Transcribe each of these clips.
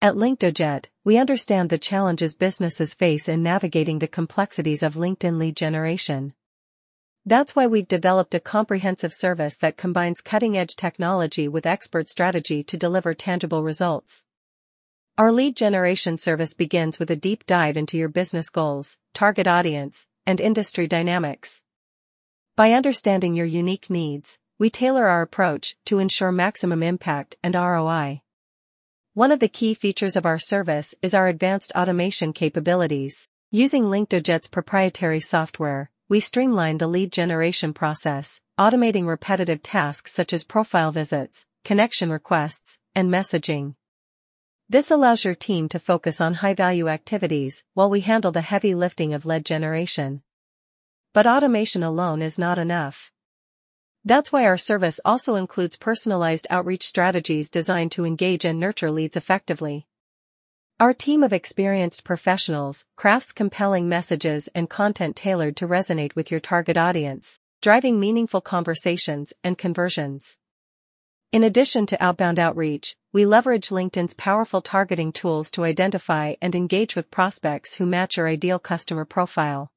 At LinkedOjet, we understand the challenges businesses face in navigating the complexities of LinkedIn lead generation. That's why we've developed a comprehensive service that combines cutting-edge technology with expert strategy to deliver tangible results. Our lead generation service begins with a deep dive into your business goals, target audience, and industry dynamics. By understanding your unique needs, we tailor our approach to ensure maximum impact and ROI. One of the key features of our service is our advanced automation capabilities. Using LinkedOjet's proprietary software, we streamline the lead generation process, automating repetitive tasks such as profile visits, connection requests, and messaging. This allows your team to focus on high-value activities while we handle the heavy lifting of lead generation. But automation alone is not enough. That's why our service also includes personalized outreach strategies designed to engage and nurture leads effectively. Our team of experienced professionals crafts compelling messages and content tailored to resonate with your target audience, driving meaningful conversations and conversions. In addition to outbound outreach, we leverage LinkedIn's powerful targeting tools to identify and engage with prospects who match your ideal customer profile.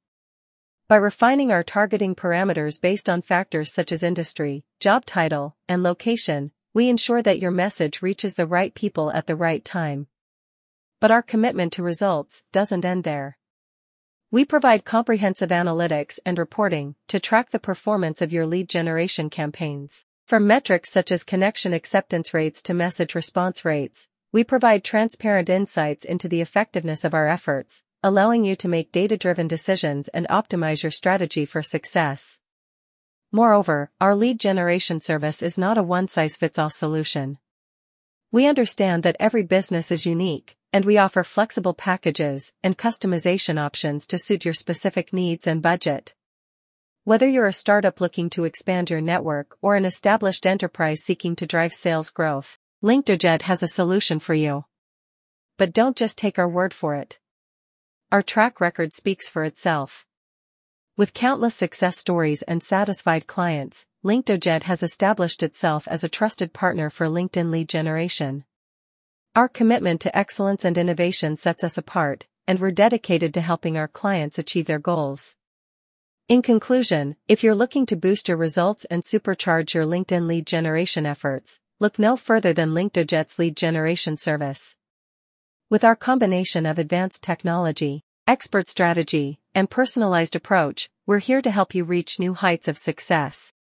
By refining our targeting parameters based on factors such as industry, job title, and location, we ensure that your message reaches the right people at the right time. But our commitment to results doesn't end there. We provide comprehensive analytics and reporting to track the performance of your lead generation campaigns. From metrics such as connection acceptance rates to message response rates, we provide transparent insights into the effectiveness of our efforts, allowing you to make data-driven decisions and optimize your strategy for success. Moreover, our lead generation service is not a one-size-fits-all solution. We understand that every business is unique, and we offer flexible packages and customization options to suit your specific needs and budget. Whether you're a startup looking to expand your network or an established enterprise seeking to drive sales growth, LinkedOjet has a solution for you. But don't just take our word for it. Our track record speaks for itself. With countless success stories and satisfied clients, LinkedOjet has established itself as a trusted partner for LinkedIn lead generation. Our commitment to excellence and innovation sets us apart, and we're dedicated to helping our clients achieve their goals. In conclusion, if you're looking to boost your results and supercharge your LinkedIn lead generation efforts, look no further than LinkedOjet's lead generation service. With our combination of advanced technology, expert strategy, and personalized approach, we're here to help you reach new heights of success.